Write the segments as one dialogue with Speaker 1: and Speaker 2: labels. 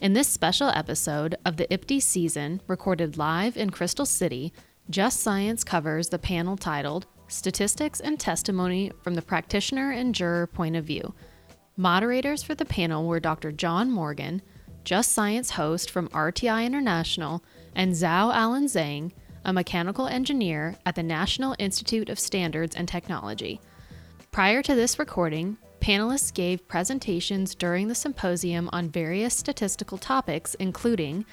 Speaker 1: In this special episode of the IPTES season, recorded live in Crystal City, Just Science covers the panel titled Statistics and Testimony from the Practitioner and Juror Point of View. Moderators for the panel were Dr. John Morgan, Just Science host from RTI International, and Xiaoyu Alan Zheng, a mechanical engineer at the National Institute of Standards and Technology. Prior to this recording, panelists gave presentations during the symposium on various statistical topics, including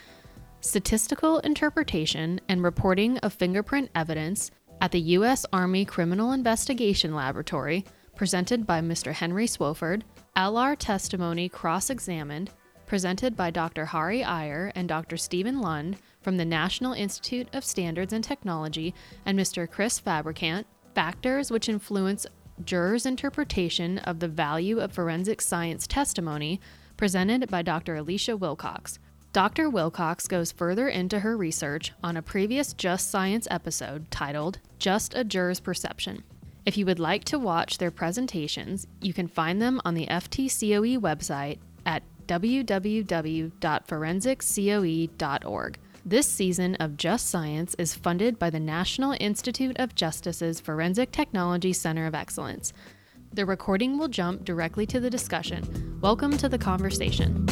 Speaker 1: statistical interpretation and reporting of fingerprint evidence at the U.S. Army Criminal Investigation Laboratory, presented by Mr. Henry Swofford, LR testimony cross examined, presented by Dr. Hari Iyer and Dr. Steven Lund from the National Institute of Standards and Technology, and Mr. Chris Fabricant, factors which influence jurors' interpretation of the value of forensic science testimony, presented by Dr. Alicia Wilcox. Dr. Wilcox goes further into her research on a previous Just Science episode titled Just a Juror's Perception. If you would like to watch their presentations, you can find them on the FTCOE website at www.forensiccoe.org. This season of Just Science is funded by the National Institute of Justice's Forensic Technology Center of Excellence. The recording will jump directly to the discussion. Welcome to the conversation.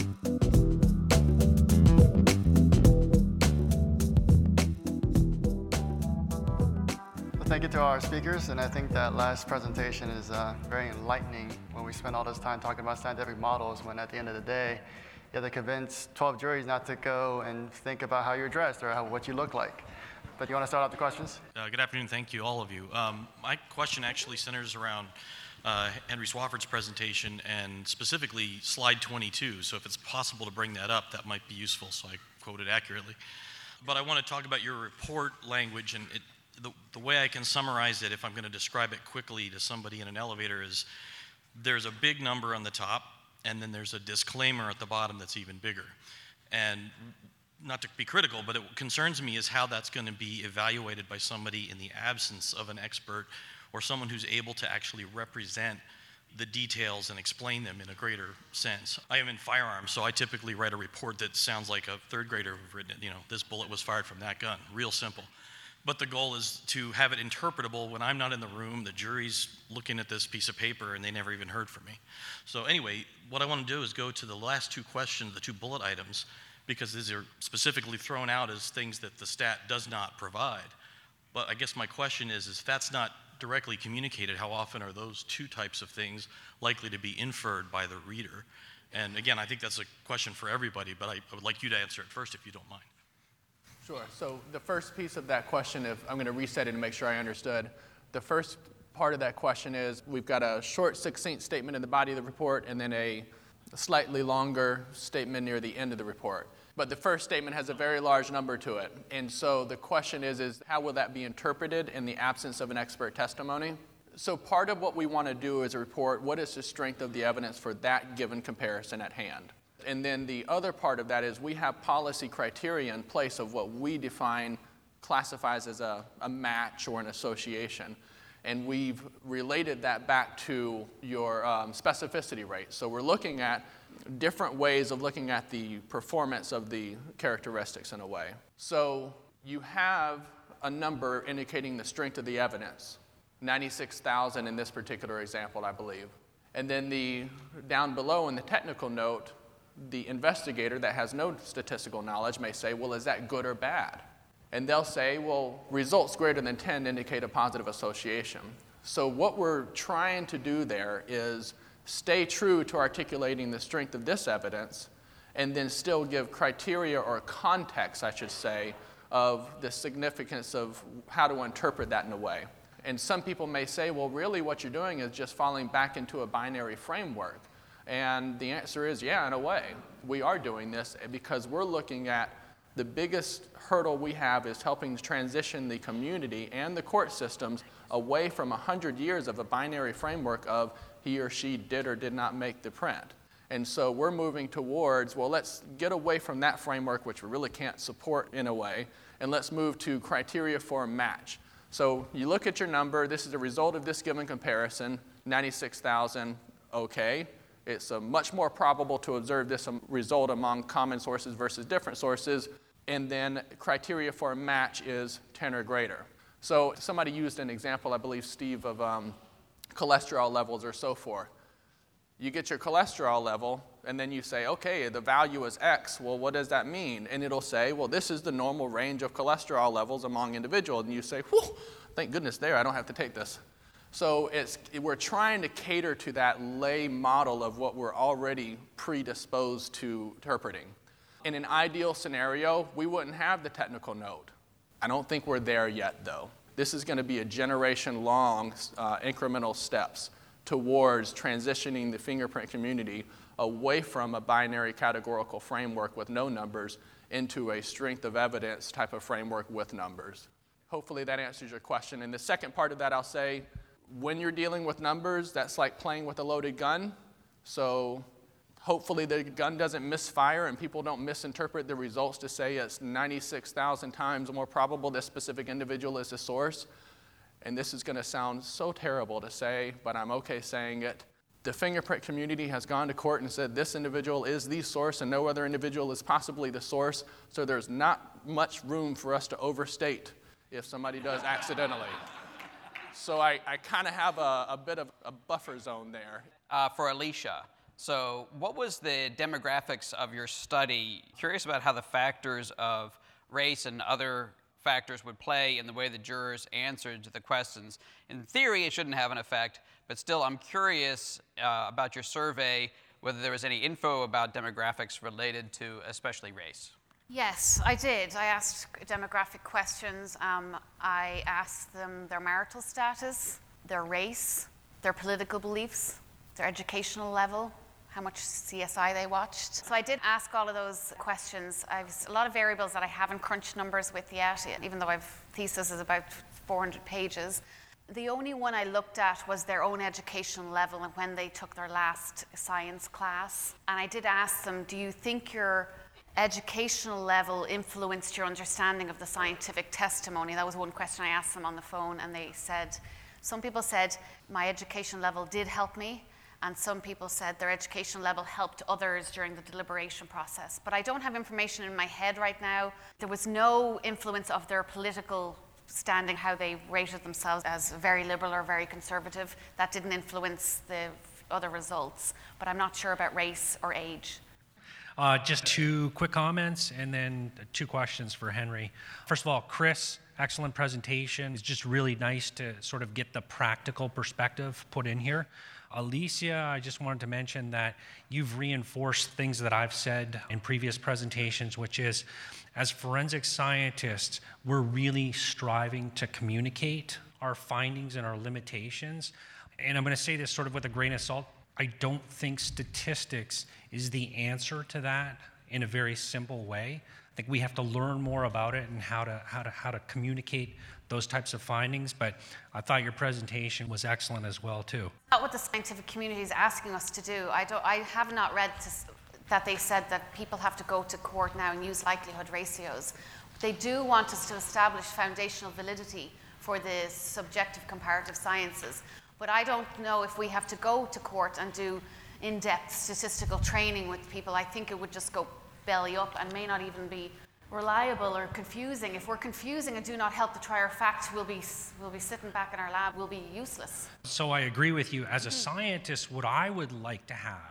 Speaker 2: Thank you to our speakers, and I think that last presentation is uh, very enlightening when we spend all this time talking about scientific models when at the end of the day, you have to convince 12 juries not to go and think about how you're dressed or how, what you look like. But you want to start out the questions?
Speaker 3: Uh, good afternoon. Thank you, all of you. Um, my question actually centers around uh, Henry Swofford's presentation and specifically slide 22. So if it's possible to bring that up, that might be useful so I quote it accurately. But I want to talk about your report language and it, the, the way I can summarize it, if I'm going to describe it quickly to somebody in an elevator, is there's a big number on the top, and then there's a disclaimer at the bottom that's even bigger. And not to be critical, but it concerns me is how that's going to be evaluated by somebody in the absence of an expert or someone who's able to actually represent the details and explain them in a greater sense. I am in firearms, so I typically write a report that sounds like a third grader would have written it. You know, this bullet was fired from that gun. Real simple. But the goal is to have it interpretable when I'm not in the room, the jury's looking at this piece of paper and they never even heard from me. So, anyway, what I want to do is go to the last two questions, the two bullet items, because these are specifically thrown out as things that the stat does not provide. But I guess my question is, is if that's not directly communicated, how often are those two types of things likely to be inferred by the reader? And again, I think that's a question for everybody, but I, I would like you to answer it first if you don't mind.
Speaker 4: Sure. So the first piece of that question, if I'm going to reset it and make sure I understood, the first part of that question is we've got a short, succinct statement in the body of the report and then a slightly longer statement near the end of the report. But the first statement has a very large number to it. And so the question is, is how will that be interpreted in the absence of an expert testimony? So part of what we want to do is a report what is the strength of the evidence for that given comparison at hand? And then the other part of that is we have policy criteria in place of what we define classifies as a, a match or an association. And we've related that back to your um, specificity rate. So we're looking at different ways of looking at the performance of the characteristics in a way. So you have a number indicating the strength of the evidence 96,000 in this particular example, I believe. And then the down below in the technical note, the investigator that has no statistical knowledge may say, well, is that good or bad? And they'll say, well, results greater than 10 indicate a positive association. So, what we're trying to do there is stay true to articulating the strength of this evidence and then still give criteria or context, I should say, of the significance of how to interpret that in a way. And some people may say, well, really, what you're doing is just falling back into a binary framework. And the answer is yeah, in a way. We are doing this because we're looking at the biggest hurdle we have is helping transition the community and the court systems away from 100 years of a binary framework of he or she did or did not make the print. And so we're moving towards, well, let's get away from that framework, which we really can't support in a way, and let's move to criteria for a match. So you look at your number, this is a result of this given comparison 96,000, okay. It's much more probable to observe this result among common sources versus different sources. And then criteria for a match is 10 or greater. So somebody used an example, I believe, Steve, of um, cholesterol levels or so forth. You get your cholesterol level, and then you say, okay, the value is X. Well, what does that mean? And it'll say, well, this is the normal range of cholesterol levels among individuals. And you say, whew, thank goodness there, I don't have to take this. So we're trying to cater to that lay model of what we're already predisposed to interpreting. In an ideal scenario, we wouldn't have the technical note. I don't think we're there yet, though. This is going to be a generation long uh, incremental steps towards transitioning the fingerprint community away from a binary categorical framework with no numbers into a strength of evidence type of framework with numbers. Hopefully that answers your question. And the second part of that, I'll say when you're dealing with numbers, that's like playing with a loaded gun. So hopefully the gun doesn't misfire and people don't misinterpret the results to say it's 96,000 times more probable this specific individual is the source. And this is going to sound so terrible to say, but I'm okay saying it. The fingerprint community has gone to court and said this individual is the source and no other individual is possibly the source. So there's not much room for us to overstate if somebody does accidentally. So I, I kind of have a, a, bit of a buffer zone there.
Speaker 5: Uh, for Alicia, so what was the demographics of your study? Curious about how the factors of race and other factors would play in the way the jurors answered the questions. In theory, it shouldn't have an effect, but still, I'm curious uh, about your survey whether there was any info about demographics related to especially race.
Speaker 6: Yes, I did. I asked demographic questions. Um, I asked them their marital status, their race, their political beliefs, their educational level, how much CSI they watched. So I did ask all of those questions. I've a lot of variables that I haven't crunched numbers with yet, even though I've thesis is about 400 pages. The only one I looked at was their own educational level and when they took their last science class. And I did ask them, do you think your educational level influenced your understanding of the scientific testimony? That was one question I asked them on the phone, and they said, some people said, my education level did help me, and some people said their education level helped others during the deliberation process. But I don't have information in my head right now. There was no influence of their political standing, how they rated themselves as very liberal or very conservative. That didn't influence the other results. But I'm not sure about race or age.
Speaker 7: Uh, just two quick comments and then two questions for Henry. First of all, Chris, excellent presentation. It's just really nice to sort of get the practical perspective put in here. Alicia, I just wanted to mention that you've reinforced things that I've said in previous presentations, which is as forensic scientists, we're really striving to communicate our findings and our limitations. And I'm going to say this sort of with a grain of salt I don't think statistics is the answer to that in a very simple way. I think we have to learn more about it and how to, how to, how to communicate those types of findings. But I thought your presentation was excellent as well, too.
Speaker 6: Not what the scientific community is asking us to do. I, don't, I have not read to, that they said that people have to go to court now and use likelihood ratios. They do want us to establish foundational validity for the subjective comparative sciences. But I don't know if we have to go to court and do in depth statistical training with people. I think it would just go belly up and may not even be reliable or confusing. If we're confusing and do not help the trier of fact, we'll be, we'll be sitting back in our lab, we'll be useless.
Speaker 7: So I agree with you. As a mm-hmm. scientist, what I would like to have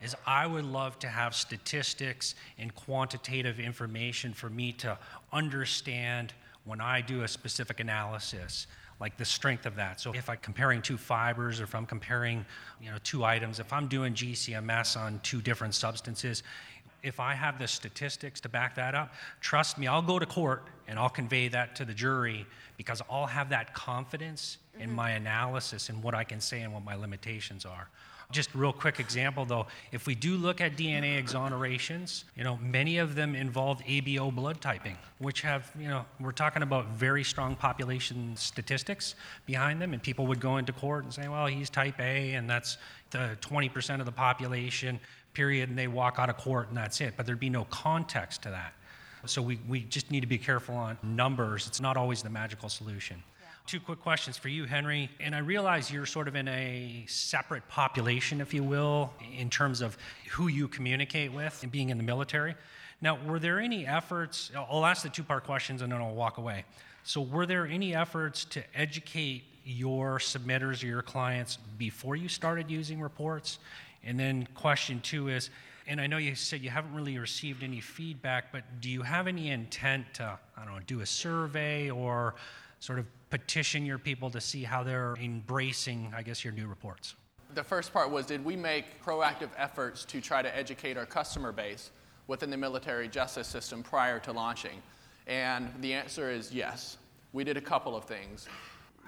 Speaker 7: is I would love to have statistics and quantitative information for me to understand when I do a specific analysis like the strength of that. So if I'm comparing two fibers or if I'm comparing, you know, two items, if I'm doing GCMS on two different substances, if I have the statistics to back that up, trust me, I'll go to court and I'll convey that to the jury because I'll have that confidence in mm-hmm. my analysis and what I can say and what my limitations are. Just real quick example though, if we do look at DNA exonerations, you know, many of them involve ABO blood typing, which have, you know, we're talking about very strong population statistics behind them, and people would go into court and say, well, he's type A, and that's the 20% of the population, period, and they walk out of court and that's it. But there'd be no context to that. So we, we just need to be careful on numbers. It's not always the magical solution. Two quick questions for you, Henry. And I realize you're sort of in a separate population, if you will, in terms of who you communicate with and being in the military. Now, were there any efforts? I'll ask the two part questions and then I'll walk away. So, were there any efforts to educate your submitters or your clients before you started using reports? And then, question two is, and I know you said you haven't really received any feedback, but do you have any intent to, I don't know, do a survey or sort of petition your people to see how they're embracing, I guess, your new reports?
Speaker 4: The first part was Did we make proactive efforts to try to educate our customer base within the military justice system prior to launching? And the answer is yes. We did a couple of things.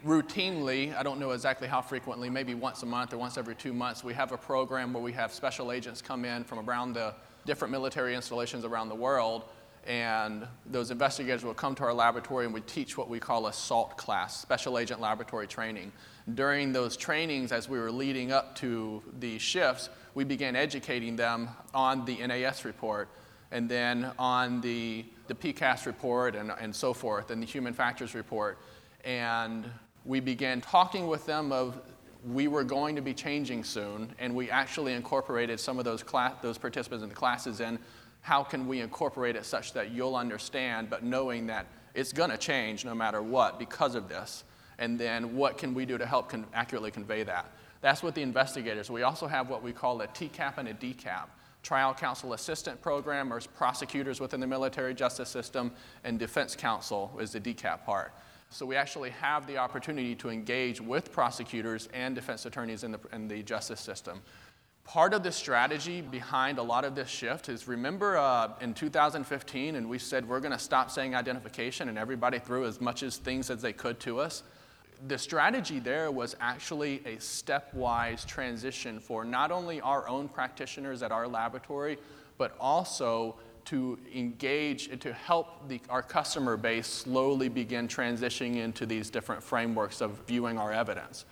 Speaker 4: Routinely, I don't know exactly how frequently, maybe once a month or once every two months, we have a program where we have special agents come in from around the different military installations around the world and those investigators will come to our laboratory and we'd teach what we call a SALT class, Special Agent Laboratory Training. During those trainings, as we were leading up to the shifts, we began educating them on the NAS report and then on the, the PCAST report and, and so forth, and the human factors report. And we began talking with them of we were going to be changing soon, and we actually incorporated some of those, class, those participants in the classes in how can we incorporate it such that you'll understand, but knowing that it's going to change no matter what because of this? And then what can we do to help con- accurately convey that? That's what the investigators. We also have what we call a TCAP and a DCAP trial counsel assistant program, or prosecutors within the military justice system, and defense counsel is the DCAP part. So we actually have the opportunity to engage with prosecutors and defense attorneys in the, in the justice system part of the strategy behind a lot of this shift is remember uh, in 2015 and we said we're going to stop saying identification and everybody threw as much as things as they could to us. The strategy there was actually a stepwise transition for not only our own practitioners at our laboratory but also to engage and to help the, our customer base slowly begin transitioning into these different frameworks of viewing our evidence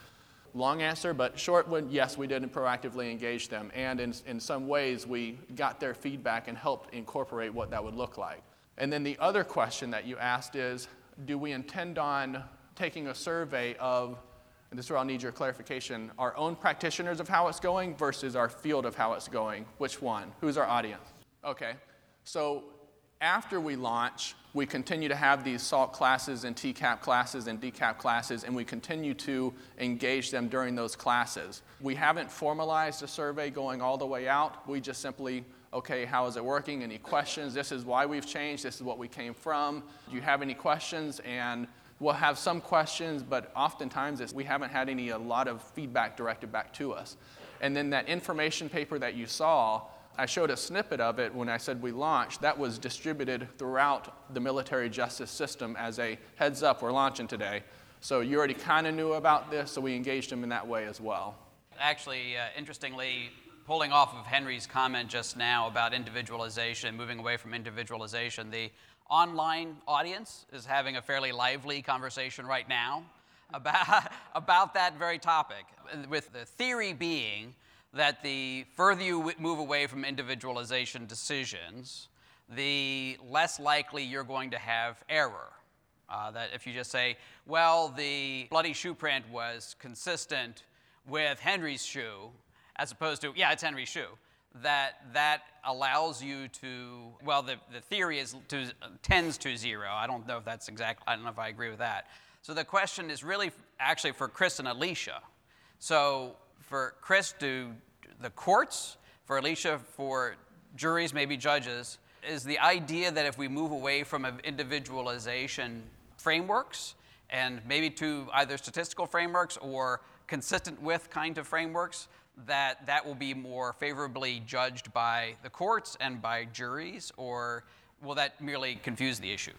Speaker 4: Long answer, but short one yes, we did proactively engage them. And in, in some ways, we got their feedback and helped incorporate what that would look like. And then the other question that you asked is do we intend on taking a survey of, and this is where I'll need your clarification, our own practitioners of how it's going versus our field of how it's going? Which one? Who's our audience? Okay. So after we launch, we continue to have these SALT classes and TCAP classes and DCAP classes, and we continue to engage them during those classes. We haven't formalized a survey going all the way out. We just simply, okay, how is it working? Any questions? This is why we've changed. This is what we came from. Do you have any questions? And we'll have some questions, but oftentimes we haven't had any, a lot of feedback directed back to us. And then that information paper that you saw, I showed a snippet of it when I said we launched. That was distributed throughout the military justice system as a heads up, we're launching today. So you already kind of knew about this, so we engaged them in that way as well.
Speaker 5: Actually, uh, interestingly, pulling off of Henry's comment just now about individualization, moving away from individualization, the online audience is having a fairly lively conversation right now about, about that very topic, with the theory being that the further you move away from individualization decisions, the less likely you're going to have error. Uh, that if you just say, well, the bloody shoe print was consistent with Henry's shoe, as opposed to, yeah, it's Henry's shoe, that that allows you to, well, the, the theory is to, tends to zero. I don't know if that's exact, I don't know if I agree with that. So the question is really actually for Chris and Alicia. So for Chris, do the courts, for Alicia, for juries, maybe judges, is the idea that if we move away from individualization frameworks and maybe to either statistical frameworks or consistent with kind of frameworks, that that will be more favorably judged by the courts and by juries, or will that merely confuse the issue?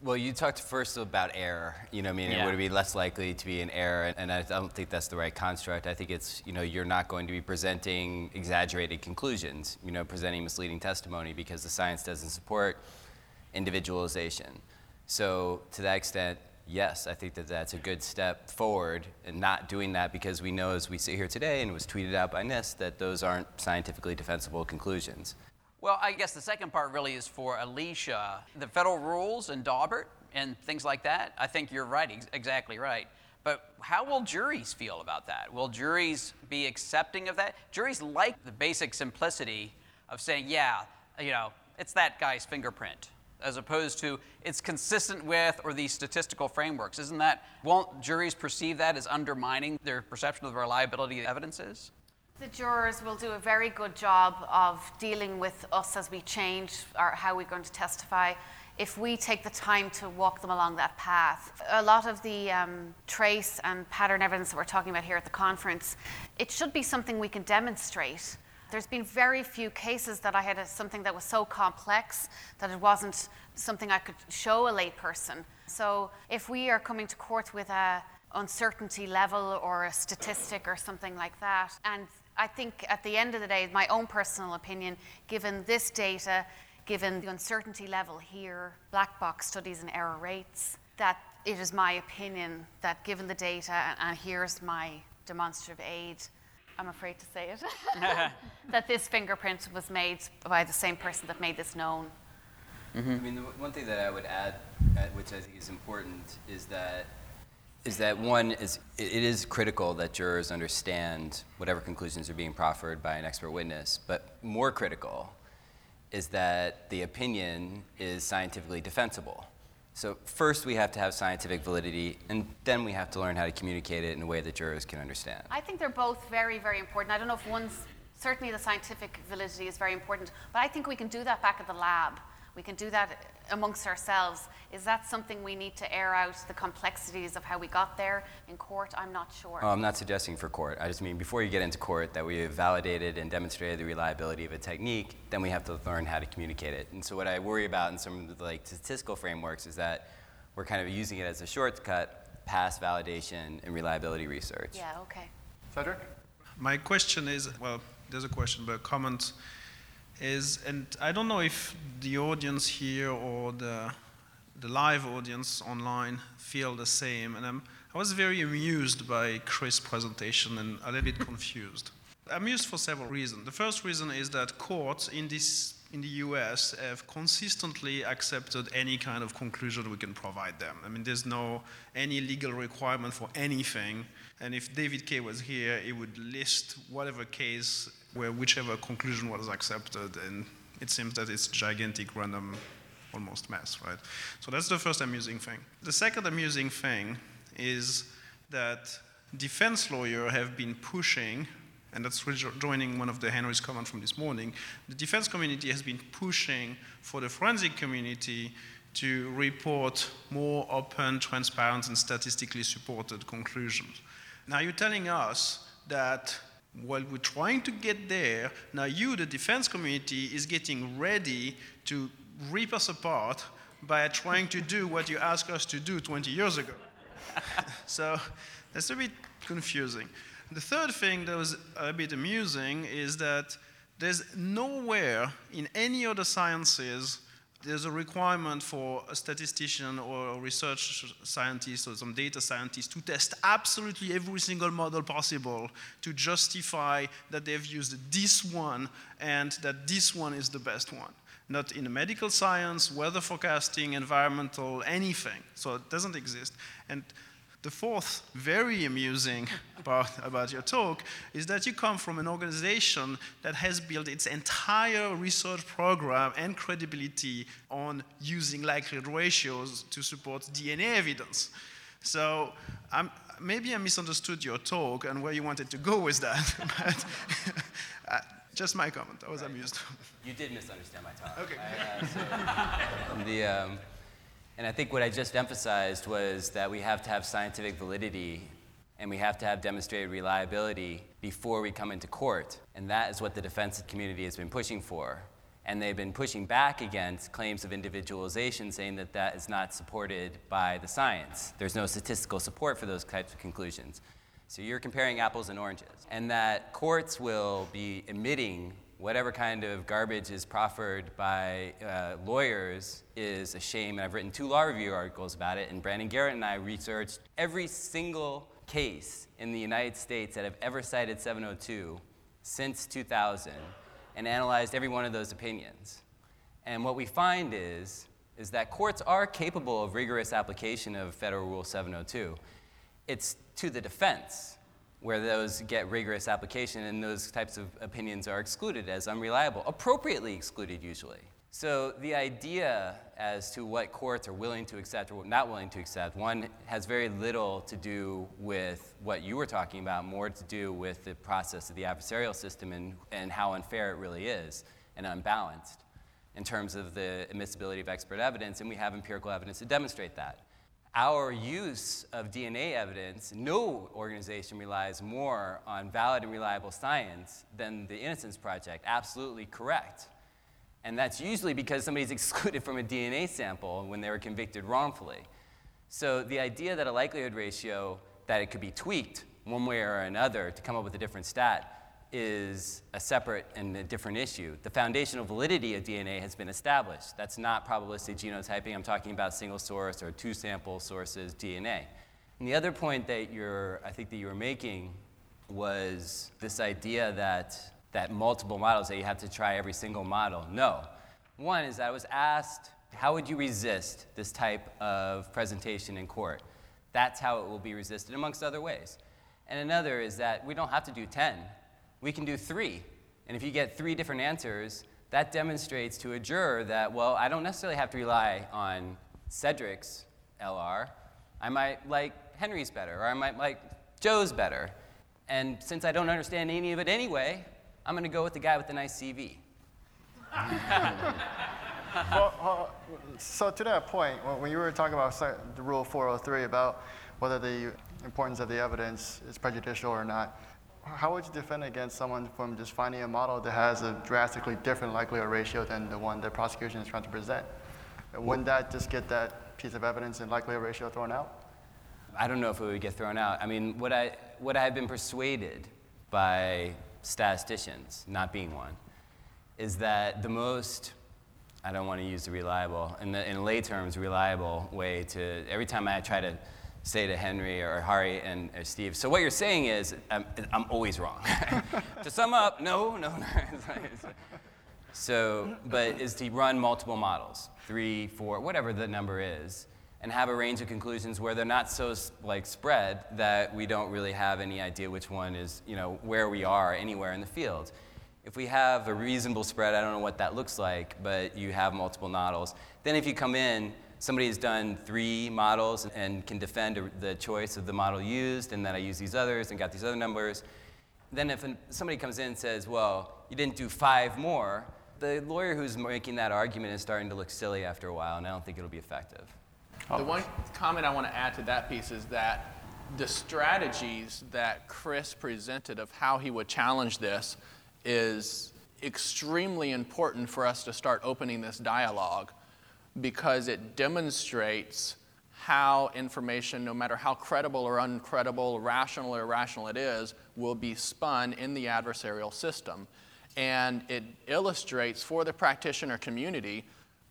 Speaker 8: Well, you talked first about error. You know, I mean,
Speaker 5: Yeah.
Speaker 8: would it be less likely to be an error? And I don't think that's the right construct. I think it's, you know, you're not going to be presenting exaggerated conclusions, you know, presenting misleading testimony because the science doesn't support individualization. So, to that extent, yes, I think that that's a good step forward and not doing that because we know as we sit here today and it was tweeted out by NIST that those aren't scientifically defensible conclusions.
Speaker 5: Well, I guess the second part really is for Alicia. The federal rules and Daubert and things like that, I think you're right, ex- exactly right. But how will juries feel about that? Will juries be accepting of that? Juries like the basic simplicity of saying, yeah, you know, it's that guy's fingerprint, as opposed to it's consistent with or these statistical frameworks. Isn't that, won't juries perceive that as undermining their perception of the reliability of the evidence?
Speaker 6: The jurors will do a very good job of dealing with us as we change our, how we're going to testify if we take the time to walk them along that path. A lot of the um, trace and pattern evidence that we're talking about here at the conference, it should be something we can demonstrate. There's been very few cases that I had a, something that was so complex that it wasn't something I could show a layperson. So if we are coming to court with a uncertainty level or a statistic or something like that, and I think at the end of the day, my own personal opinion, given this data, given the uncertainty level here, black box studies and error rates, that it is my opinion that given the data, and, and here's my demonstrative aid, I'm afraid to say it, that this fingerprint was made by the same person that made this known.
Speaker 8: I mean, the one thing that I would add, uh, which I think is important, is that is that one is it is critical that jurors understand whatever conclusions are being proffered by an expert witness, but more critical is that the opinion is scientifically defensible. So first we have to have scientific validity, and then we have to learn how to communicate it in a way that jurors can understand.
Speaker 6: I think they're both very, very important. I don't know if one's certainly the scientific validity is very important, but I think we can do that back at the lab. We can do that amongst ourselves. Is that something we need to air out the complexities of how we got there in court? I'm not sure.
Speaker 8: Oh, I'm not suggesting for court. I just mean before you get into court that we have validated and demonstrated the reliability of a technique, then we have to learn how to communicate it. And so what I worry about in some of the like statistical frameworks is that we're kind of using it as a shortcut past validation and reliability research.
Speaker 6: yeah, okay.
Speaker 2: Cedric?
Speaker 9: My question is well, there's a question, but a comment is, and I don't know if the audience here or the, the live audience online feel the same. And I'm, I was very amused by Chris' presentation and a little bit confused. Amused for several reasons. The first reason is that courts in this in the US have consistently accepted any kind of conclusion we can provide them. I mean, there's no any legal requirement for anything. And if David Kaye was here, he would list whatever case where whichever conclusion was accepted, and it seems that it's gigantic random almost mess, right? So that's the first amusing thing. The second amusing thing is that defense lawyers have been pushing and that's joining one of the Henry's comments from this morning, the defense community has been pushing for the forensic community to report more open, transparent, and statistically supported conclusions. Now you're telling us that while we're trying to get there, now you, the defense community, is getting ready to rip us apart by trying to do what you asked us to do 20 years ago. so that's a bit confusing. The third thing that was a bit amusing is that there's nowhere in any other sciences there's a requirement for a statistician or a research scientist or some data scientist to test absolutely every single model possible to justify that they've used this one and that this one is the best one. Not in medical science, weather forecasting, environmental, anything. So it doesn't exist. And the fourth very amusing part about your talk is that you come from an organization that has built its entire research program and credibility on using likelihood ratios to support DNA evidence. So I'm, maybe I misunderstood your talk and where you wanted to go with that. but uh, just my comment. I was right. amused.
Speaker 8: You did misunderstand my talk.
Speaker 9: Okay.
Speaker 8: I, uh, so the, um, and I think what I just emphasized was that we have to have scientific validity and we have to have demonstrated reliability before we come into court. And that is what the defense community has been pushing for. And they've been pushing back against claims of individualization, saying that that is not supported by the science. There's no statistical support for those types of conclusions. So you're comparing apples and oranges. And that courts will be emitting whatever kind of garbage is proffered by uh, lawyers is a shame. And I've written two law review articles about it. And Brandon Garrett and I researched every single case in the United States that have ever cited 702 since 2000 and analyzed every one of those opinions. And what we find is, is that courts are capable of rigorous application of Federal Rule 702. It's to the defense where those get rigorous application and those types of opinions are excluded as unreliable, appropriately excluded usually. So the idea as to what courts are willing to accept or not willing to accept, one has very little to do with what you were talking about, more to do with the process of the adversarial system and, and how unfair it really is and unbalanced in terms of the admissibility of expert evidence, and we have empirical evidence to demonstrate that our use of DNA evidence, no organization relies more on valid and reliable science than the Innocence Project. Absolutely correct. And that's usually because somebody's excluded from a DNA sample when they were convicted wrongfully. So the idea that a likelihood ratio, that it could be tweaked one way or another to come up with a different stat, is a separate and a different issue. The foundational validity of DNA has been established. That's not probabilistic genotyping. I'm talking about single source or two sample sources DNA. And the other point that you're, I think that you were making was this idea that, that multiple models, that you have to try every single model. No. One is that I was asked, how would you resist this type of presentation in court? That's how it will be resisted, amongst other ways. And another is that we don't have to do 10 we can do three. And if you get three different answers, that demonstrates to a juror that, well, I don't necessarily have to rely on Cedric's LR. I might like Henry's better, or I might like Joe's better. And since I don't understand any of it anyway, I'm going to go with the guy with the nice CV.
Speaker 2: well, uh, so to that point, when you were talking about the Rule 403 about whether the importance of the evidence is prejudicial or not, how would you defend against someone from just finding a model that has a drastically different likelihood ratio than the one the prosecution is trying to present? Wouldn't that just get that piece of evidence and likelihood ratio thrown out?
Speaker 8: I don't know if it would get thrown out. I mean, what I, what I have been persuaded by statisticians, not being one, is that the most, I don't want to use the reliable, in, the, in lay terms, reliable way to, every time I try to say to Henry or Hari and or Steve. So what you're saying is, I'm, I'm always wrong. to sum up, no, no, no. so, but is to run multiple models, three, four, whatever the number is, and have a range of conclusions where they're not so like spread that we don't really have any idea which one is, you know, where we are anywhere in the field. If we have a reasonable spread, I don't know what that looks like, but you have multiple models. Then if you come in somebody has done three models and can defend the choice of the model used, and then I use these others and got these other numbers. Then if somebody comes in and says, well, you didn't do five more, the lawyer who's making that argument is starting to look silly after a while, and I don't think it'll be effective.
Speaker 4: The one comment I want to add to that piece is that the strategies that Chris presented of how he would challenge this is extremely important for us to start opening this dialogue because it demonstrates how information, no matter how credible or uncredible, rational or irrational it is, will be spun in the adversarial system. And it illustrates for the practitioner community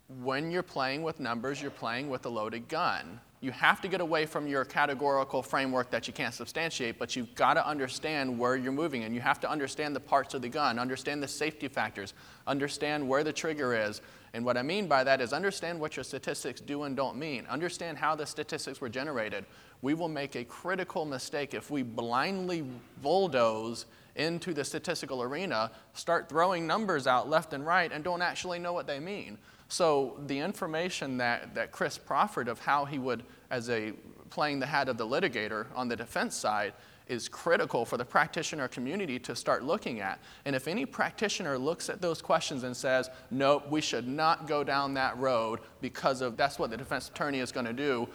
Speaker 4: when you're playing with numbers, you're playing with a loaded gun. You have to get away from your categorical framework that you can't substantiate, but you've got to understand where you're moving, and you have to understand the parts of the gun, understand the safety factors, understand where the trigger is, and what I mean by that is understand what your statistics do and don't mean. Understand how the statistics were generated. We will make a critical mistake if we blindly bulldoze into the statistical arena, start throwing numbers out left and right, and don't actually know what they mean. So the information that, that Chris proffered of how he would, as a playing the hat of the litigator on the defense side, is critical for the practitioner community to start looking at. And if any practitioner looks at those questions and says, nope, we should not go down that road because of that's what the defense attorney is going to do,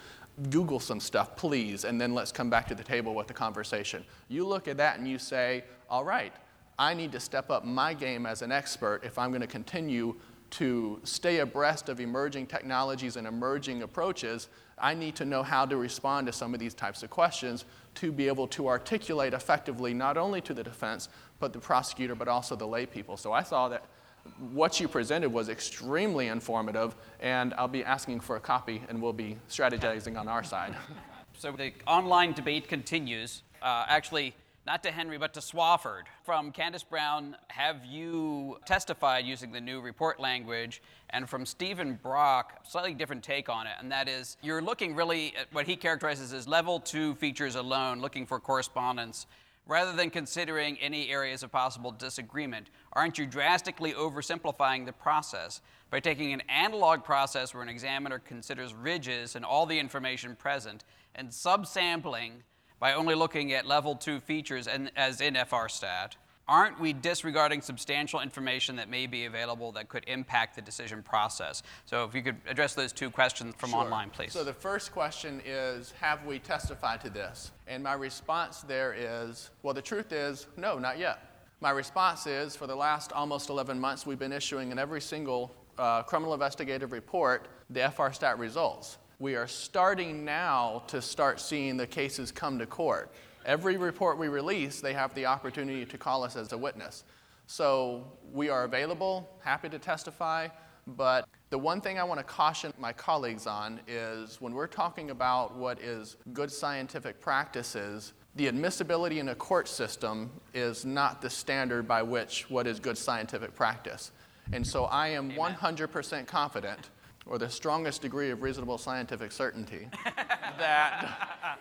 Speaker 4: Google some stuff, please, and then let's come back to the table with the conversation. You look at that and you say, all right, I need to step up my game as an expert if I'm going to continue to stay abreast of emerging technologies and emerging approaches, I need to know how to respond to some of these types of questions to be able to articulate effectively not only to the defense, but the prosecutor, but also the lay people. So I saw that what you presented was extremely informative, and I'll be asking for a copy, and we'll be strategizing on our side.
Speaker 5: So the online debate continues. Uh, actually, not to Henry, but to Swofford. From Candace Brown, have you testified using the new report language? And from Stephen Brock, slightly different take on it, and that is you're looking really at what he characterizes as level two features alone, looking for correspondence rather than considering any areas of possible disagreement? Aren't you drastically oversimplifying the process by taking an analog process where an examiner considers ridges and all the information present and subsampling by only looking at level two features and, as in FRStat? aren't we disregarding substantial information that may be available that could impact the decision process? So if you could address those two questions from
Speaker 4: Sure.
Speaker 5: online, please.
Speaker 4: So the first question is Have we testified to this? And my response there is Well, the truth is, no, not yet. My response is For the last almost 11 months, we've been issuing in every single uh, criminal investigative report the FRStat results. We are starting now to start seeing the cases come to court. Every report we release, they have the opportunity to call us as a witness. So we are available, happy to testify, but the one thing I want to caution my colleagues on is when we're talking about what is good scientific practices, the admissibility in a court system is not the standard by which what is good scientific practice. And so I am 100% confident, or the strongest degree of reasonable scientific certainty, that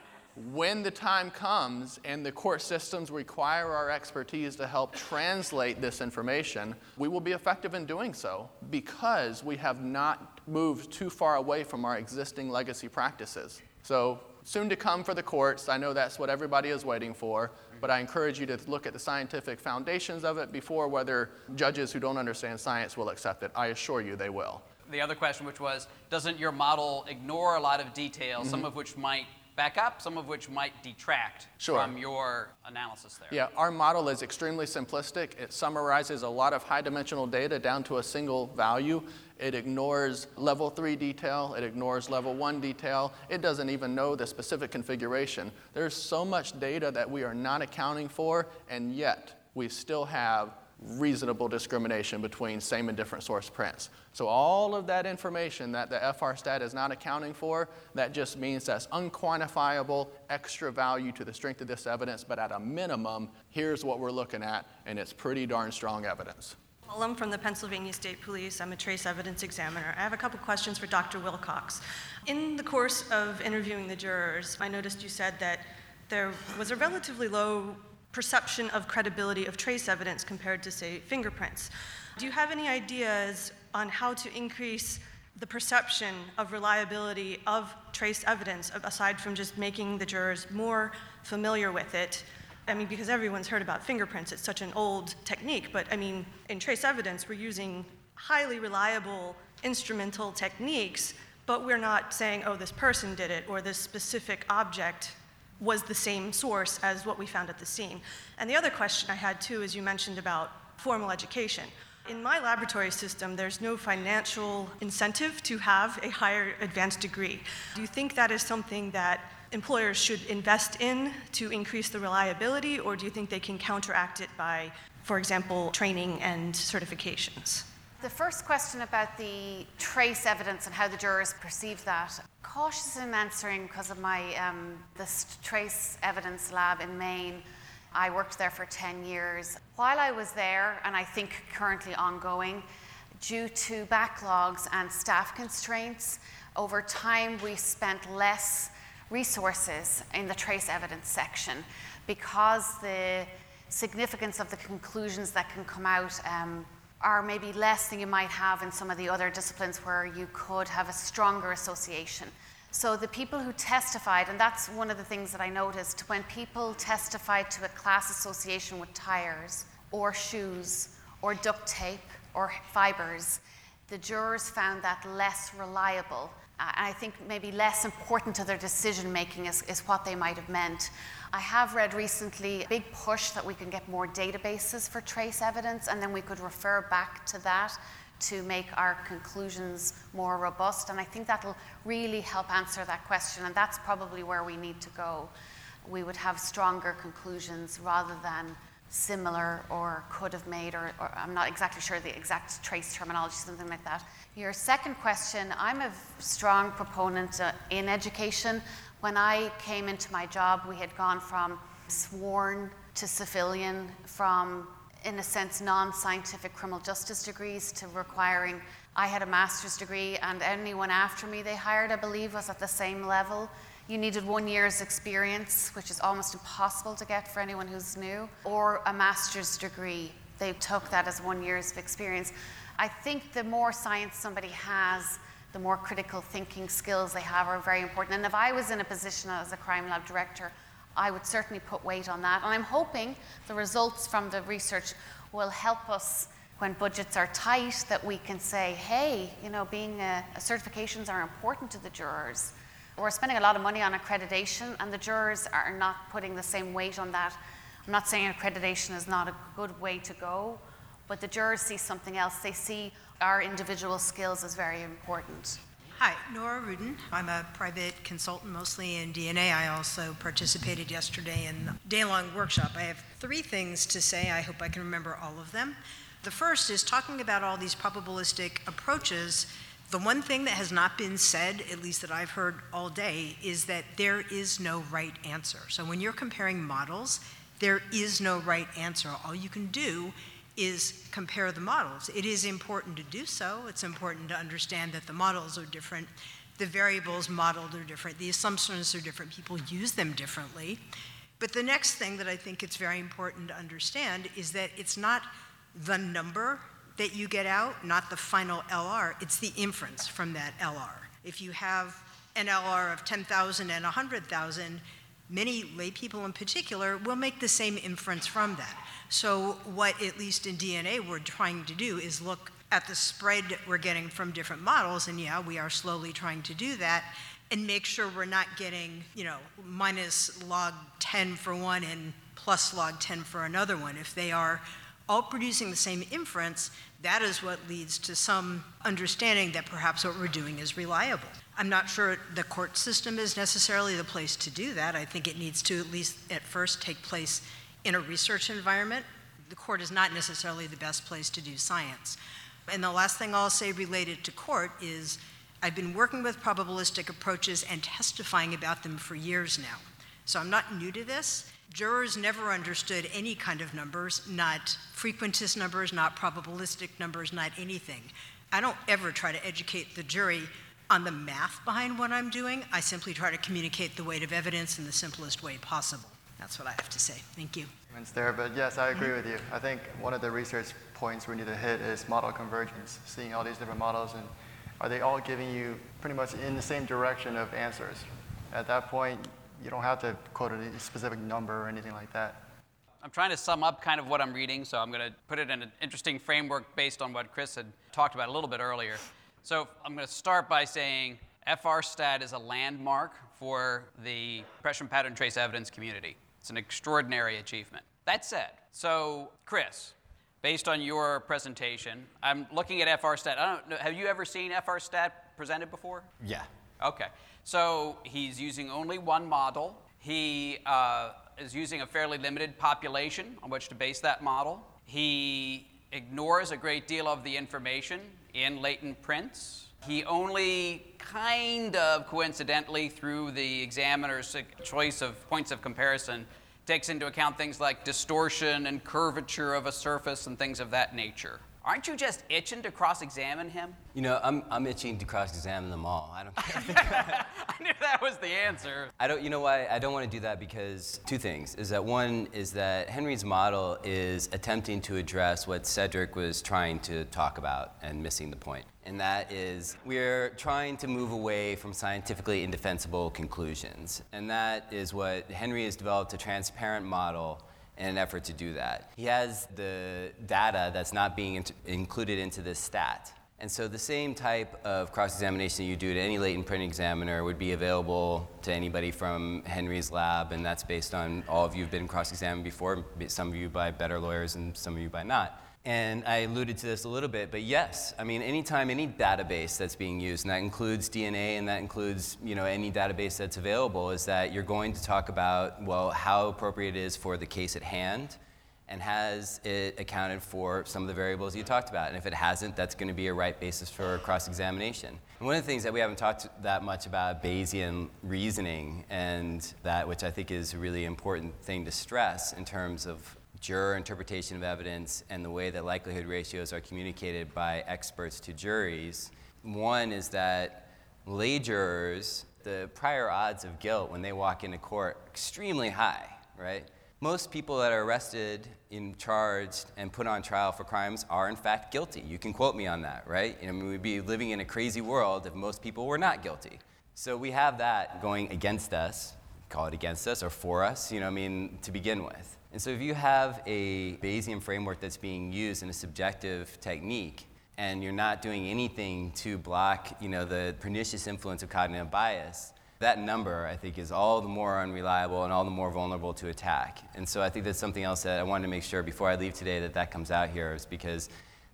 Speaker 4: when the time comes and the court systems require our expertise to help translate this information, we will be effective in doing so because we have not moved too far away from our existing legacy practices. So, soon to come for the courts, I know that's what everybody is waiting for, but I encourage you to look at the scientific foundations of it before whether judges who don't understand science will accept it. I assure you they will.
Speaker 5: The other question, which was, doesn't your model ignore a lot of details, some mm-hmm. of which might back up, some of which might detract
Speaker 4: Sure.
Speaker 5: from your analysis there?
Speaker 4: Yeah, our model is extremely simplistic. It summarizes a lot of high dimensional data down to a single value. It ignores level three detail, it ignores level one detail. It doesn't even know the specific configuration. There's so much data that we are not accounting for, and yet we still have reasonable discrimination between same and different source prints. So all of that information that the FR stat is not accounting for, that just means that's unquantifiable extra value to the strength of this evidence, but at a minimum, here's what we're looking at, and it's pretty darn strong evidence.
Speaker 10: Well, I'm from the Pennsylvania State Police. I'm a trace evidence examiner. I have a couple questions for Dr. Wilcox. In the course of interviewing the jurors, I noticed you said that there was a relatively low perception of credibility of trace evidence compared to, say, fingerprints. Do you have any ideas on how to increase the perception of reliability of trace evidence, aside from just making the jurors more familiar with it? I mean, because everyone's heard about fingerprints, it's such an old technique, but I mean, in trace evidence, we're using highly reliable instrumental techniques, but we're not saying, oh, this person did it, or this specific object was the same source as what we found at the scene. And the other question I had too is you mentioned about formal education. In my laboratory system, there's no financial incentive to have a higher advanced degree. Do you think that is something that employers should invest in to increase the reliability, or do you think they can counteract it by, for example, training and certifications?
Speaker 6: The first question about the trace evidence and how the jurors perceived that, cautious in answering because of my um, this trace evidence lab in Maine. I worked there for 10 years. While I was there, and I think currently ongoing, due to backlogs and staff constraints, over time we spent less resources in the trace evidence section because the significance of the conclusions that can come out um, are maybe less than you might have in some of the other disciplines where you could have a stronger association. So the people who testified, and that's one of the things that I noticed, when people testified to a class association with tires or shoes or duct tape or fibers, the jurors found that less reliable. And I think maybe less important to their decision making is, is what they might have meant. I have read recently a big push that we can get more databases for trace evidence, and then we could refer back to that to make our conclusions more robust. And I think that'll really help answer that question. And that's probably where we need to go. We would have stronger conclusions rather than similar or could have made, or, or, I'm not exactly sure the exact trace terminology, something like that. Your second question I'm a strong proponent uh, in education. When I came into my job, we had gone from sworn to civilian, from, in a sense, non scientific criminal justice degrees to requiring. I had a master's degree, and anyone after me they hired, I believe, was at the same level. You needed one year's experience, which is almost impossible to get for anyone who's new, or a master's degree. They took that as one year's experience. I think the more science somebody has, the more critical thinking skills they have are very important. And if I was in a position as a crime lab director, I would certainly put weight on that. And I'm hoping the results from the research will help us when budgets are tight that we can say, hey, you know, being a, certifications are important to the jurors we're spending a lot of money on accreditation, and the jurors are not putting the same weight on that. I'm not saying accreditation is not a good way to go, but the jurors see something else. They see our individual skills as very important.
Speaker 11: Hi, Nora Rudin. I'm a private consultant mostly in DNA. I also participated yesterday in the day long workshop. I have three things to say. I hope I can remember all of them. The first is talking about all these probabilistic approaches the one thing that has not been said, at least that I've heard all day, is that there is no right answer. So when you're comparing models, there is no right answer. All you can do is compare the models. It is important to do so. It's important to understand that the models are different, the variables modeled are different, the assumptions are different, people use them differently. But the next thing that I think it's very important to understand is that it's not the number that you get out, not the final LR, it's the inference from that LR. If you have an LR of 10,000 and 100,000, many lay people in particular will make the same inference from that. So, what at least in DNA we're trying to do is look at the spread we're getting from different models, and yeah, we are slowly trying to do that, and make sure we're not getting, you know, minus log 10 for one and plus log 10 for another one. If they are all producing the same inference, that is what leads to some understanding that perhaps what we're doing is reliable. I'm not sure the court system is necessarily the place to do that. I think it needs to, at least at first, take place in a research environment. The court is not necessarily the best place to do science. And the last thing I'll say related to court is I've been working with probabilistic approaches and testifying about them for years now. So I'm not new to this. Jurors never understood any kind of numbers, not frequentist numbers, not probabilistic numbers, not anything. I don't ever try to educate the jury on the math behind what I'm doing. I simply try to communicate the weight of evidence in the simplest way possible. That's what I have to say. Thank you.
Speaker 2: There, but yes, I agree with you. I think one of the research points we need to hit is model convergence, seeing all these different models and are they all giving you pretty much in the same direction of answers? At that point, you don't have to quote a specific number or anything like that.
Speaker 5: I'm trying to sum up kind of what I'm reading, so I'm going to put it in an interesting framework based on what Chris had talked about a little bit earlier. So I'm going to start by saying FRStat is a landmark for the impression pattern trace evidence community. It's an extraordinary achievement. That said, so Chris, based on your presentation, I'm looking at FRStat. I don't know, have you ever seen FRStat presented before?
Speaker 8: Yeah.
Speaker 5: Okay. So he's using only one model. He uh, is using a fairly limited population on which to base that model. He ignores a great deal of the information in latent prints. He only kind of coincidentally, through the examiner's choice of points of comparison, takes into account things like distortion and curvature of a surface and things of that nature. Aren't you just itching to cross examine him?
Speaker 8: You know, I'm, I'm itching to cross examine them all. I don't
Speaker 5: I knew that was the answer.
Speaker 8: I don't, you know why? I don't want to do that because two things is that one is that Henry's model is attempting to address what Cedric was trying to talk about and missing the point. And that is, we're trying to move away from scientifically indefensible conclusions. And that is what Henry has developed a transparent model in an effort to do that. He has the data that's not being included into this stat. And so the same type of cross-examination you do to any latent print examiner would be available to anybody from Henry's lab, and that's based on all of you have been cross-examined before, some of you by better lawyers and some of you by not. And I alluded to this a little bit, but yes, I mean, anytime any database that's being used, and that includes DNA and that includes, you know, any database that's available, is that you're going to talk about, well, how appropriate it is for the case at hand, and has it accounted for some of the variables you talked about? And if it hasn't, that's going to be a right basis for cross examination. And one of the things that we haven't talked that much about Bayesian reasoning, and that which I think is a really important thing to stress in terms of juror interpretation of evidence and the way that likelihood ratios are communicated by experts to juries. One is that lay jurors, the prior odds of guilt when they walk into court, extremely high, right? Most people that are arrested and charged and put on trial for crimes are in fact guilty. You can quote me on that, right? I mean, we'd be living in a crazy world if most people were not guilty. So we have that going against us, call it against us or for us, you know, I mean, to begin with. And so if you have a Bayesian framework that's being used in a subjective technique, and you're not doing anything to block, you know, the pernicious influence of cognitive bias, that number, I think, is all the more unreliable and all the more vulnerable to attack. And so I think that's something else that I wanted to make sure before I leave today that that comes out here, is because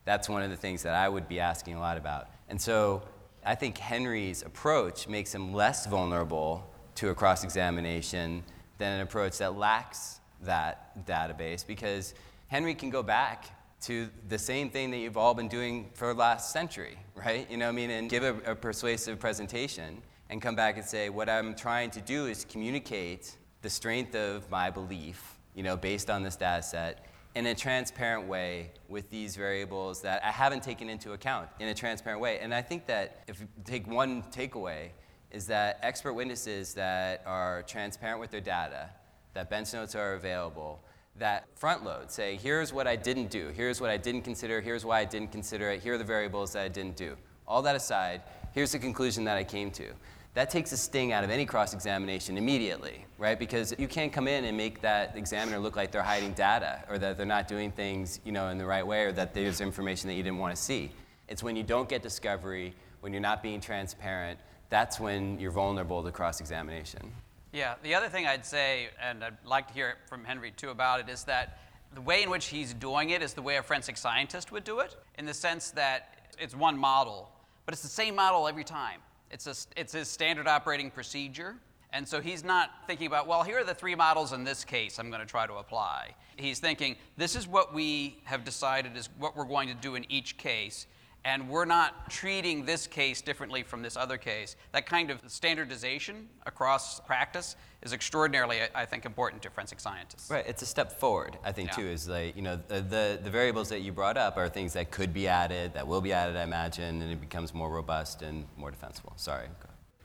Speaker 8: that's one of the things that I would be asking a lot about. And so I think Henry's approach makes him less vulnerable to a cross examination than an approach that lacks that database because Henry can go back to the same thing that you've all been doing for the last century, right? You know I mean? And give a, a, persuasive presentation and come back and say, what I'm trying to do is communicate the strength of my belief, you know, based on this data set in a transparent way with these variables that I haven't taken into account in a transparent way. And I think that if you take one takeaway, is that expert witnesses that are transparent with their data that bench notes are available that front load, say, here's what I didn't do, here's what I didn't consider, here's why I didn't consider it, here are the variables that I didn't do. All that aside, here's the conclusion that I came to. That takes a sting out of any cross examination immediately, right? Because you can't come in and make that examiner look like they're hiding data or that they're not doing things you know, in the right way or that there's information that you didn't want to see. It's when you don't get discovery, when you're not being transparent, that's when you're vulnerable to cross examination.
Speaker 5: Yeah, the other thing I'd say, and I'd like to hear from Henry too about it, is that the way in which he's doing it is the way a forensic scientist would do it, in the sense that it's one model, but it's the same model every time. It's, a, it's his standard operating procedure. And so he's not thinking about, well, here are the three models in this case I'm going to try to apply. He's thinking, this is what we have decided is what we're going to do in each case and we're not treating this case differently from this other case. That kind of standardization across practice is extraordinarily, I think, important to forensic scientists.
Speaker 8: Right, it's a step forward, I think, yeah. too, is like, you know, the, the, the, variables that you brought up are things that could be added, that will be added, I imagine, and it becomes more robust and more defensible. Sorry.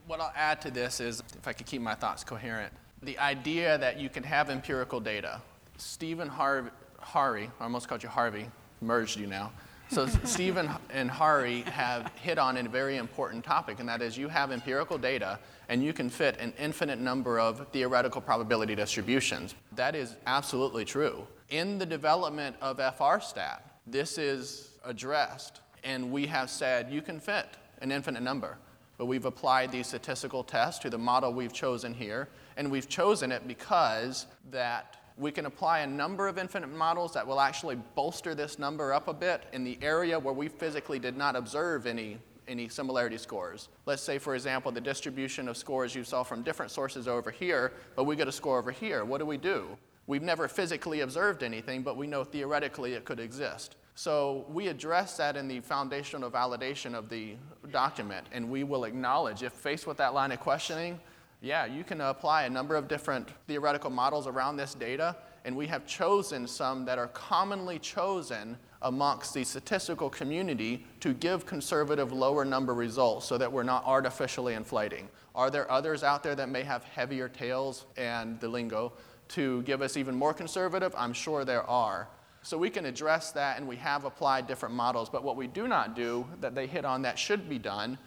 Speaker 4: What I'll add to this is, if I could keep my thoughts coherent, the idea that you can have empirical data. Steven Har- Hari, I almost called you Harvey, merged you now so Steven and Hari have hit on a very important topic, and that is you have empirical data and you can fit an infinite number of theoretical probability distributions. That is absolutely true. In the development of FRStat, this is addressed, and we have said you can fit an infinite number. But we've applied these statistical tests to the model we've chosen here, and we've chosen it because that we can apply a number of infinite models that will actually bolster this number up a bit in the area where we physically did not observe any, any similarity scores. Let's say, for example, the distribution of scores you saw from different sources over here, but we get a score over here. What do we do? We've never physically observed anything, but we know theoretically it could exist. So we address that in the foundational validation of the document, and we will acknowledge if faced with that line of questioning, yeah, you can apply a number of different theoretical models around this data, and we have chosen some that are commonly chosen amongst the statistical community to give conservative lower number results so that we're not artificially inflating. Are there others out there that may have heavier tails and the lingo to give us even more conservative? I'm sure there are. So we can address that, and we have applied different models. But what we do not do that they hit on that should be done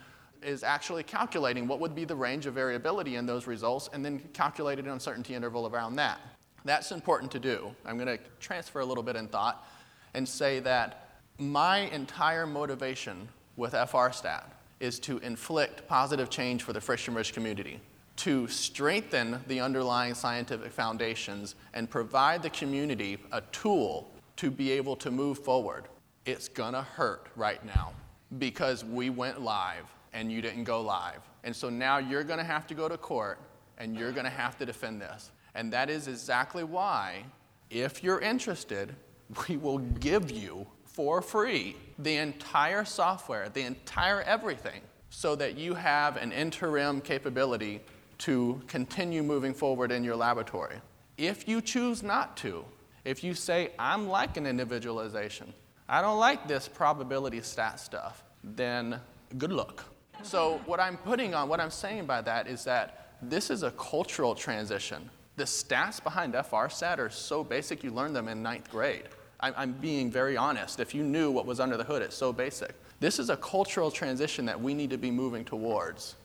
Speaker 4: is actually calculating what would be the range of variability in those results and then calculating an uncertainty interval around that. That's important to do. I'm going to transfer a little bit in thought and say that my entire motivation with FRStat is to inflict positive change for the friction-ridge community, to strengthen the underlying scientific foundations and provide the community a tool to be able to move forward. It's gonna hurt right now because we went live and you didn't go live. And so now you're gonna have to go to court and you're gonna have to defend this. And that is exactly why, if you're interested, we will give you for free the entire software, the entire everything, so that you have an interim capability to continue moving forward in your laboratory. If you choose not to, if you say, I'm liking individualization, I don't like this probability stat stuff, then good luck. So, what I'm putting on, what I'm saying by that is that this is a cultural transition. The stats behind FRStat are so basic, you learn them in ninth grade. I'm being very honest. If you knew what was under the hood, it's so basic. This is a cultural transition that we need to be moving towards.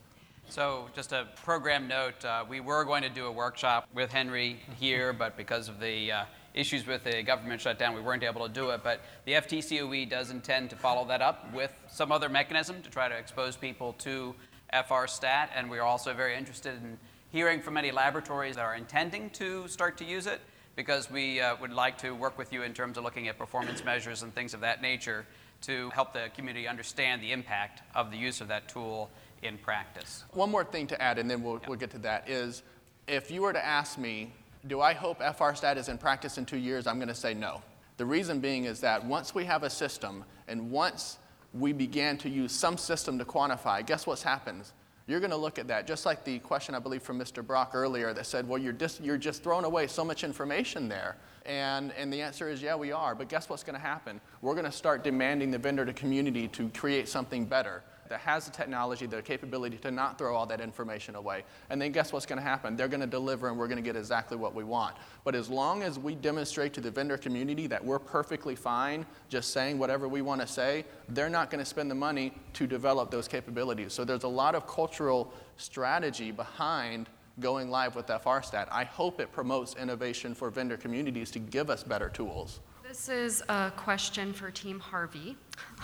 Speaker 5: So, just a program note uh, we were going to do a workshop with Henry here, but because of the uh, issues with the government shutdown, we weren't able to do it. But the FTCOE does intend to follow that up with some other mechanism to try to expose people to FRStat. And we are also very interested in hearing from any laboratories that are intending to start to use it because we uh, would like to work with you in terms of looking at performance measures and things of that nature to help the community understand the impact of the use of that tool in practice.
Speaker 4: One more thing to add, and then we'll, yeah. we'll get to that, is if you were to ask me, do I hope FRStat is in practice in two years? I'm going to say no. The reason being is that once we have a system and once we began to use some system to quantify, guess what happens? You're going to look at that, just like the question I believe from Mr. Brock earlier that said, well, you're, dis- you're just throwing away so much information there. And, and the answer is, yeah, we are. But guess what's going to happen? We're going to start demanding the vendor to community to create something better that has the technology, the capability to not throw all that information away. And then guess what's going to happen? They're going to deliver and we're going to get exactly what we want. But as long as we demonstrate to the vendor community that we're perfectly fine just saying whatever we want to say, they're not going to spend the money to develop those capabilities. So there's a lot of cultural strategy behind going live with FRStat. I hope it promotes innovation for vendor communities to give us better tools.
Speaker 12: This is a question for Team Harvey.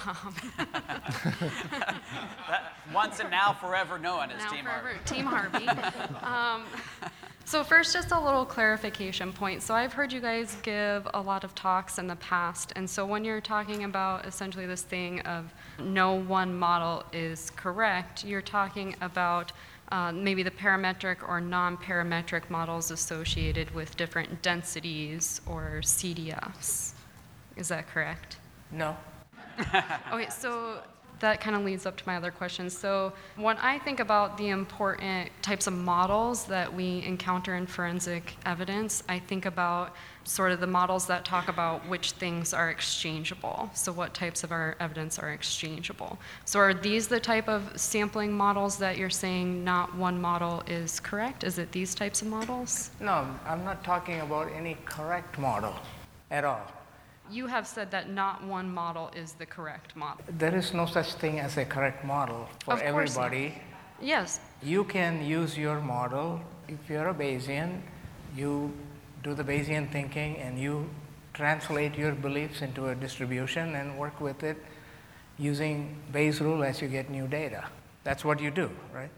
Speaker 12: Um,
Speaker 5: once and now forever known as
Speaker 12: now
Speaker 5: Team
Speaker 12: forever,
Speaker 5: Harvey.
Speaker 12: Team Harvey. Um, so first, just a little clarification point. So I've heard you guys give a lot of talks in the past, and so when you're talking about essentially this thing of no one model is correct, you're talking about uh, maybe the parametric or non-parametric models associated with different densities or CDFs. Is that correct?
Speaker 13: No.
Speaker 12: okay, so that kind of leads up to my other question. So, when I think about the important types of models that we encounter in forensic evidence, I think about sort of the models that talk about which things are exchangeable. So, what types of our evidence are exchangeable? So, are these the type of sampling models that you're saying not one model is correct? Is it these types of models?
Speaker 13: No, I'm not talking about any correct model at all
Speaker 12: you have said that not one model is the correct model.
Speaker 13: There is no such thing as a correct model for
Speaker 12: of
Speaker 13: everybody.
Speaker 12: Not. Yes.
Speaker 13: You can use your model. If you're a Bayesian, you do the Bayesian thinking and you translate your beliefs into a distribution and work with it using Bayes' rule as you get new data. That's what you do, right?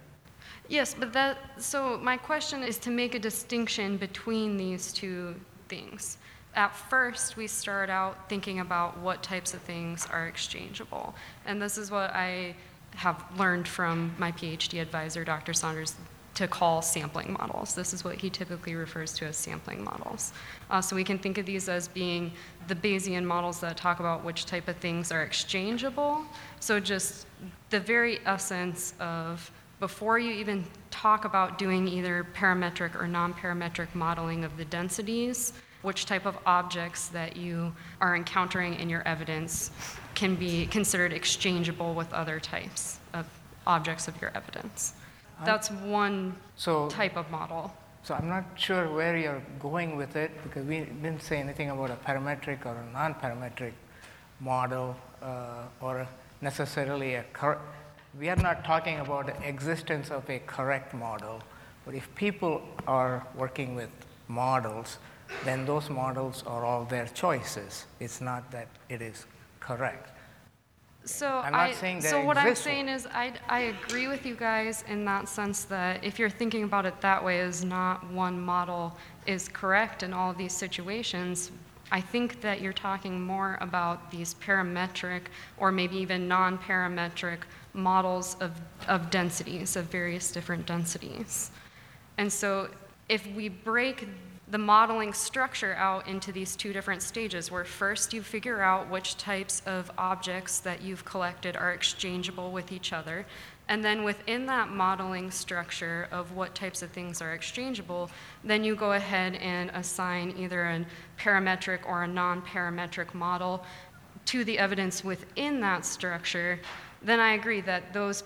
Speaker 12: Yes, but that, so my question is to make a distinction between these two things at first, we start out thinking about what types of things are exchangeable. And this is what I have learned from my PhD advisor, Dr. Saunders, to call sampling models. This is what he typically refers to as sampling models. Uh, so we can think of these as being the Bayesian models that talk about which type of things are exchangeable. So just the very essence of before you even talk about doing either parametric or non parametric modeling of the densities, which type of objects that you are encountering in your evidence can be considered exchangeable with other types of objects of your evidence. That's one so, type of model.
Speaker 13: So I'm not sure where you're going with it because we didn't say anything about a parametric or a non-parametric model uh, or necessarily a correct. We are not talking about the existence of a correct model, but if people are working with models, then those models are all their choices. It's not that it is correct.
Speaker 12: So i'm saying that so what I'm saying is I, I agree with you guys in that sense that if you're thinking about it that way, is not one model is correct in all of these situations. I think that you're talking more about these parametric or maybe even non parametric models of, of densities, of various different densities. And so if we break the modeling structure out into these two different stages, where first you figure out which types of objects that you've collected are exchangeable with each other, and then within that modeling structure of what types of things are exchangeable, then you go ahead and assign either a parametric or a non parametric model to the evidence within that structure. Then I agree that those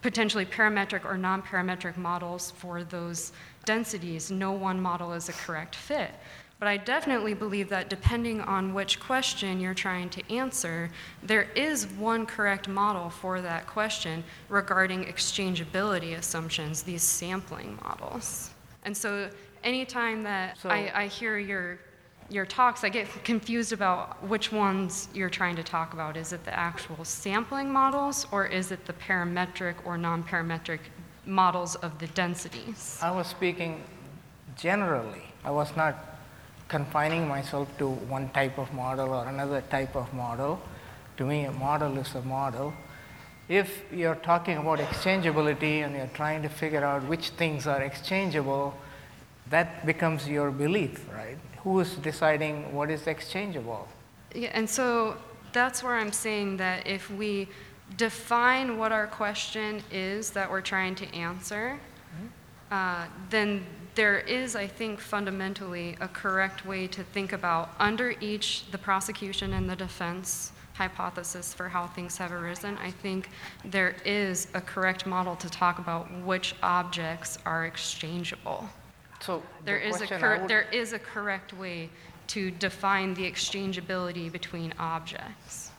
Speaker 12: potentially parametric or non parametric models for those densities, no one model is a correct fit. But I definitely believe that depending on which question you're trying to answer, there is one correct model for that question regarding exchangeability assumptions, these sampling models. And so anytime that
Speaker 13: So-
Speaker 12: I, I hear your your talks, I get confused about which ones you're trying to talk about. Is it the actual sampling models, or is it the parametric or non parametric models of the densities?
Speaker 13: I was speaking generally. I was not confining myself to one type of model or another type of model. To me, a model is a model. If you're talking about exchangeability and you're trying to figure out which things are exchangeable, that becomes your belief, right? Who is deciding what is exchangeable?
Speaker 12: Yeah, and so that's where I'm saying that if we define what our question is that we're trying to answer, uh, then there is, I think, fundamentally a correct way to think about under each the prosecution and the defense hypothesis for how things have arisen. I think there is a correct model to talk about which objects are exchangeable.
Speaker 13: So
Speaker 12: There
Speaker 13: the
Speaker 12: is a cor-
Speaker 13: would-
Speaker 12: there is a correct way to define the exchangeability between objects.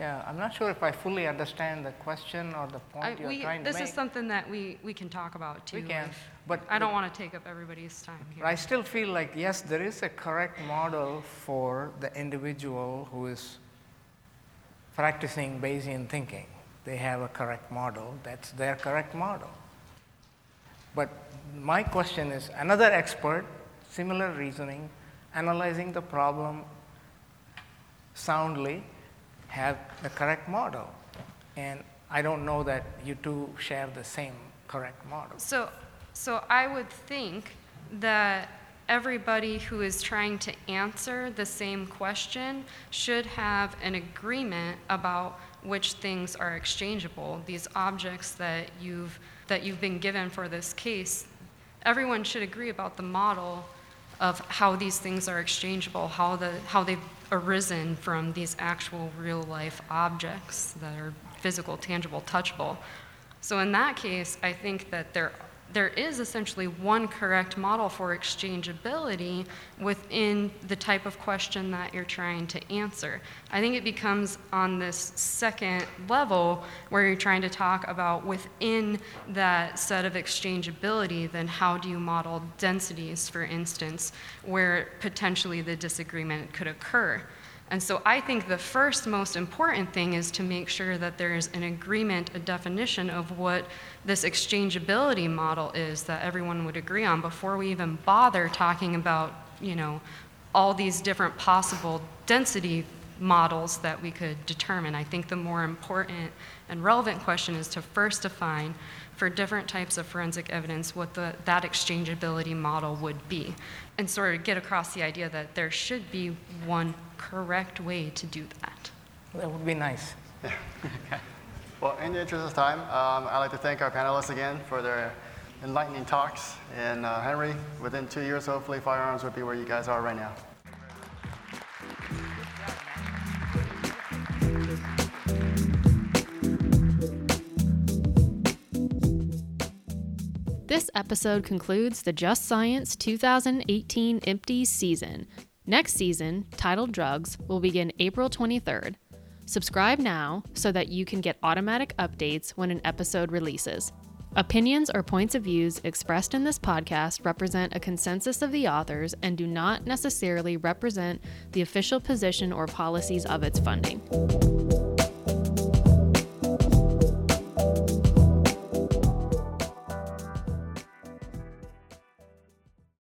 Speaker 13: Yeah, I'm not sure if I fully understand the question or the point
Speaker 12: I-
Speaker 13: you're
Speaker 12: we-
Speaker 13: trying to
Speaker 12: this
Speaker 13: make.
Speaker 12: is something that we, we can talk about too.
Speaker 13: We can,
Speaker 12: if-
Speaker 13: but
Speaker 12: I don't want to take up everybody's time here.
Speaker 13: I still feel like, yes, there is a correct model for the individual who is practicing Bayesian thinking. They have a correct model, that's their correct model. But my question is another expert, similar reasoning, analyzing the problem soundly, have the correct model. And I don't know that you two share the same correct model.
Speaker 12: So, so I would think that everybody who is trying to answer the same question should have an agreement about which things are exchangeable. These objects that you've that you've been given for this case, everyone should agree about the model of how these things are exchangeable, how the how they've arisen from these actual real life objects that are physical, tangible, touchable. So in that case, I think that there there is essentially one correct model for exchangeability within the type of question that you're trying to answer. I think it becomes on this second level where you're trying to talk about within that set of exchangeability, then how do you model densities, for instance, where potentially the disagreement could occur. And so I think the first most important thing is to make sure that there is an agreement, a definition of what this exchangeability model is that everyone would agree on before we even bother talking about, you know, all these different possible density models that we could determine. I think the more important and relevant question is to first define for different types of forensic evidence what the, that exchangeability model would be and sort of get across the idea that there should be one correct way to do that.
Speaker 13: That would be nice. Yeah.
Speaker 2: Well, in the interest of time, um, I'd like to thank our panelists again for their enlightening talks. And uh, Henry, within two years, hopefully, firearms will be where you guys are right now.
Speaker 1: This episode concludes the Just Science 2018 IPTES season. Next season, titled Drugs, will begin April 23rd. Subscribe now so that you can get automatic updates when an episode releases. Opinions or points of views expressed in this podcast represent a consensus of the authors and do not necessarily represent the official position or policies of its funding.